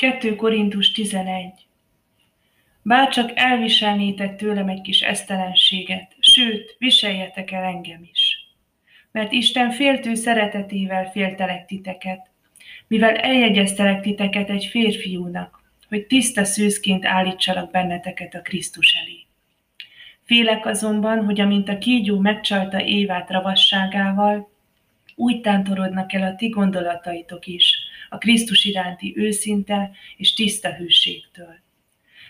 2 Korintus 11. Bárcsak elviselnétek tőlem egy kis esztelenséget, sőt, viseljetek el engem is. Mert Isten féltő szeretetével féltelek titeket, mivel eljegyeztelek titeket egy férfiúnak, hogy tiszta szűzként állítsalak benneteket a Krisztus elé. Félek azonban, hogy amint a kígyó megcsalta Évát ravasságával, úgy tántorodnak el a ti gondolataitok is a Krisztus iránti őszinte és tiszta hűségtől.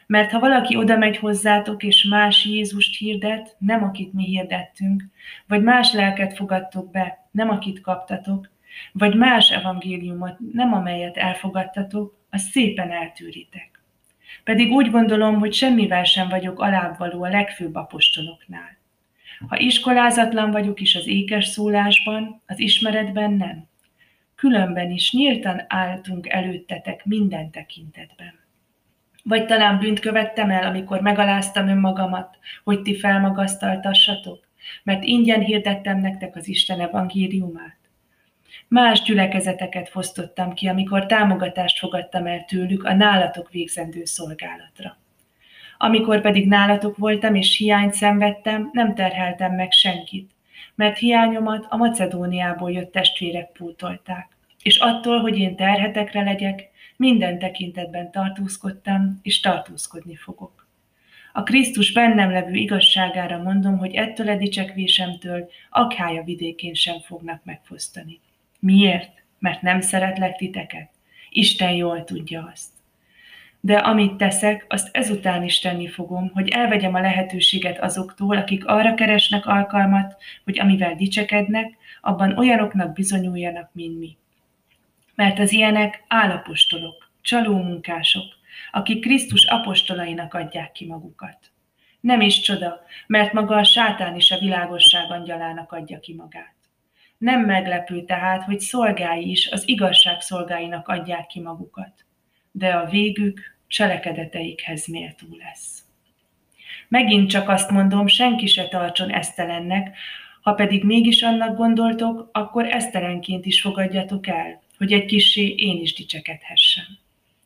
Mert ha valaki oda megy hozzátok, és más Jézust hirdet, nem akit mi hirdettünk, vagy más lelket fogadtok be, nem akit kaptatok, vagy más evangéliumot, nem amelyet elfogadtatok, azt szépen eltűritek. Pedig úgy gondolom, hogy semmivel sem vagyok alábbvaló a legfőbb apostoloknál. Ha iskolázatlan vagyok is az ékes szólásban, az ismeretben nem. Különben is nyíltan álltunk előttetek minden tekintetben. Vagy talán bűnt követtem el, amikor megaláztam önmagamat, hogy ti felmagasztaltassatok, mert ingyen hirdettem nektek az Isten evangéliumát. Más gyülekezeteket fosztottam ki, amikor támogatást fogadtam el tőlük a nálatok végzendő szolgálatra. Amikor pedig nálatok voltam és hiányt szenvedtem, nem terheltem meg senkit, mert hiányomat a Macedóniából jött testvérek pótolták. És attól, hogy én terhetekre legyek, minden tekintetben tartózkodtam, és tartózkodni fogok. A Krisztus bennem levő igazságára mondom, hogy ettől a dicsekvésemtől akhája vidékén sem fognak megfosztani. Miért? Mert nem szeretlek titeket? Isten jól tudja azt. De amit teszek, azt ezután is tenni fogom, hogy elvegyem a lehetőséget azoktól, akik arra keresnek alkalmat, hogy amivel dicsekednek, abban olyanoknak bizonyuljanak, mint mi. Mert az ilyenek állapostolok, csalómunkások, akik Krisztus apostolainak adják ki magukat. Nem is csoda, mert maga a sátán is a világosság angyalának adja ki magát. Nem meglepő tehát, hogy szolgái is az igazság szolgáinak adják ki magukat, de a végük cselekedeteikhez méltó lesz. Megint csak azt mondom, senki se tartson esztelennek, ha pedig mégis annak gondoltok, akkor esztelenként is fogadjatok el, hogy egy kissé én is dicsekedhessem.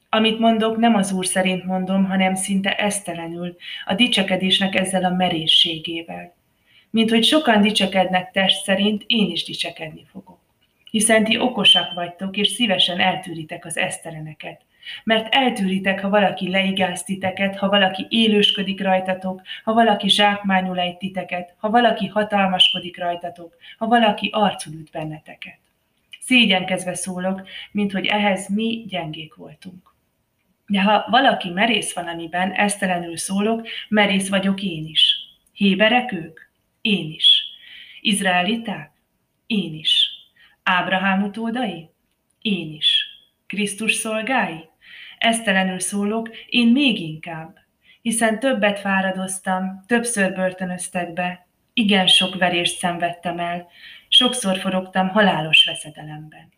Amit mondok, nem az Úr szerint mondom, hanem szinte esztelenül, a dicsekedésnek ezzel a merészségével. Mint hogy sokan dicsekednek test szerint, én is dicsekedni fogok. Hiszen ti okosak vagytok, és szívesen eltűritek az eszteleneket. Mert eltűritek, ha valaki leigáz titeket, ha valaki élősködik rajtatok, ha valaki zsákmányul egy titeket, ha valaki hatalmaskodik rajtatok, ha valaki arcul üt benneteket. Szégyenkezve szólok, mint hogy ehhez mi gyengék voltunk. De ha valaki merész valamiben, esztelenül szólok, merész vagyok én is. Héberek ők? Én is. Izraeliták? Én is. Ábrahám utódai? Én is. Krisztus szolgái? Esztelenül szólok, én még inkább, hiszen többet fáradoztam, többször börtönöztek be, igen sok verést szenvedtem el, sokszor forogtam halálos veszedelemben.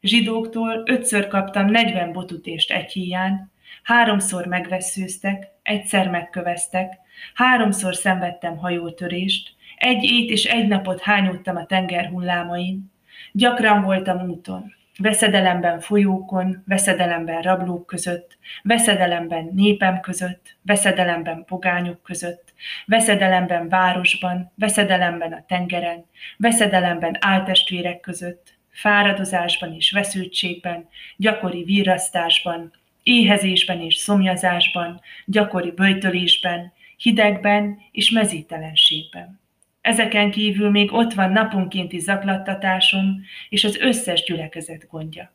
Zsidóktól ötször kaptam negyven botutést egy híján, háromszor megveszőztek, egyszer megköveztek, háromszor szenvedtem hajótörést, egy ét és egy napot hányódtam a tenger hullámain, gyakran voltam úton, veszedelemben folyókon, veszedelemben rablók között, veszedelemben népem között, veszedelemben pogányok között, veszedelemben városban, veszedelemben a tengeren, veszedelemben áltestvérek között, fáradozásban és veszültségben, gyakori virrasztásban, éhezésben és szomjazásban, gyakori böjtölésben, hidegben és mezítelenségben. Ezeken kívül még ott van naponkénti zaklattatásom és az összes gyülekezet gondja.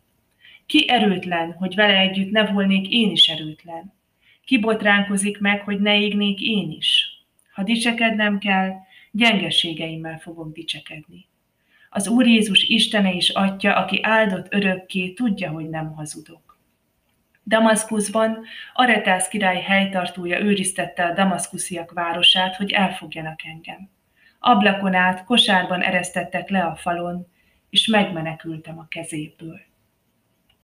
Ki erőtlen, hogy vele együtt ne volnék én is erőtlen? Ki botránkozik meg, hogy ne égnék én is? Ha dicsekednem kell, gyengeségeimmel fogok dicsekedni. Az Úr Jézus Istene és Atya, aki áldott örökké, tudja, hogy nem hazudok. Damaszkuszban Aretász király helytartója őriztette a damaszkusziak városát, hogy elfogjanak engem. Ablakon át kosárban eresztettek le a falon, és megmenekültem a kezéből.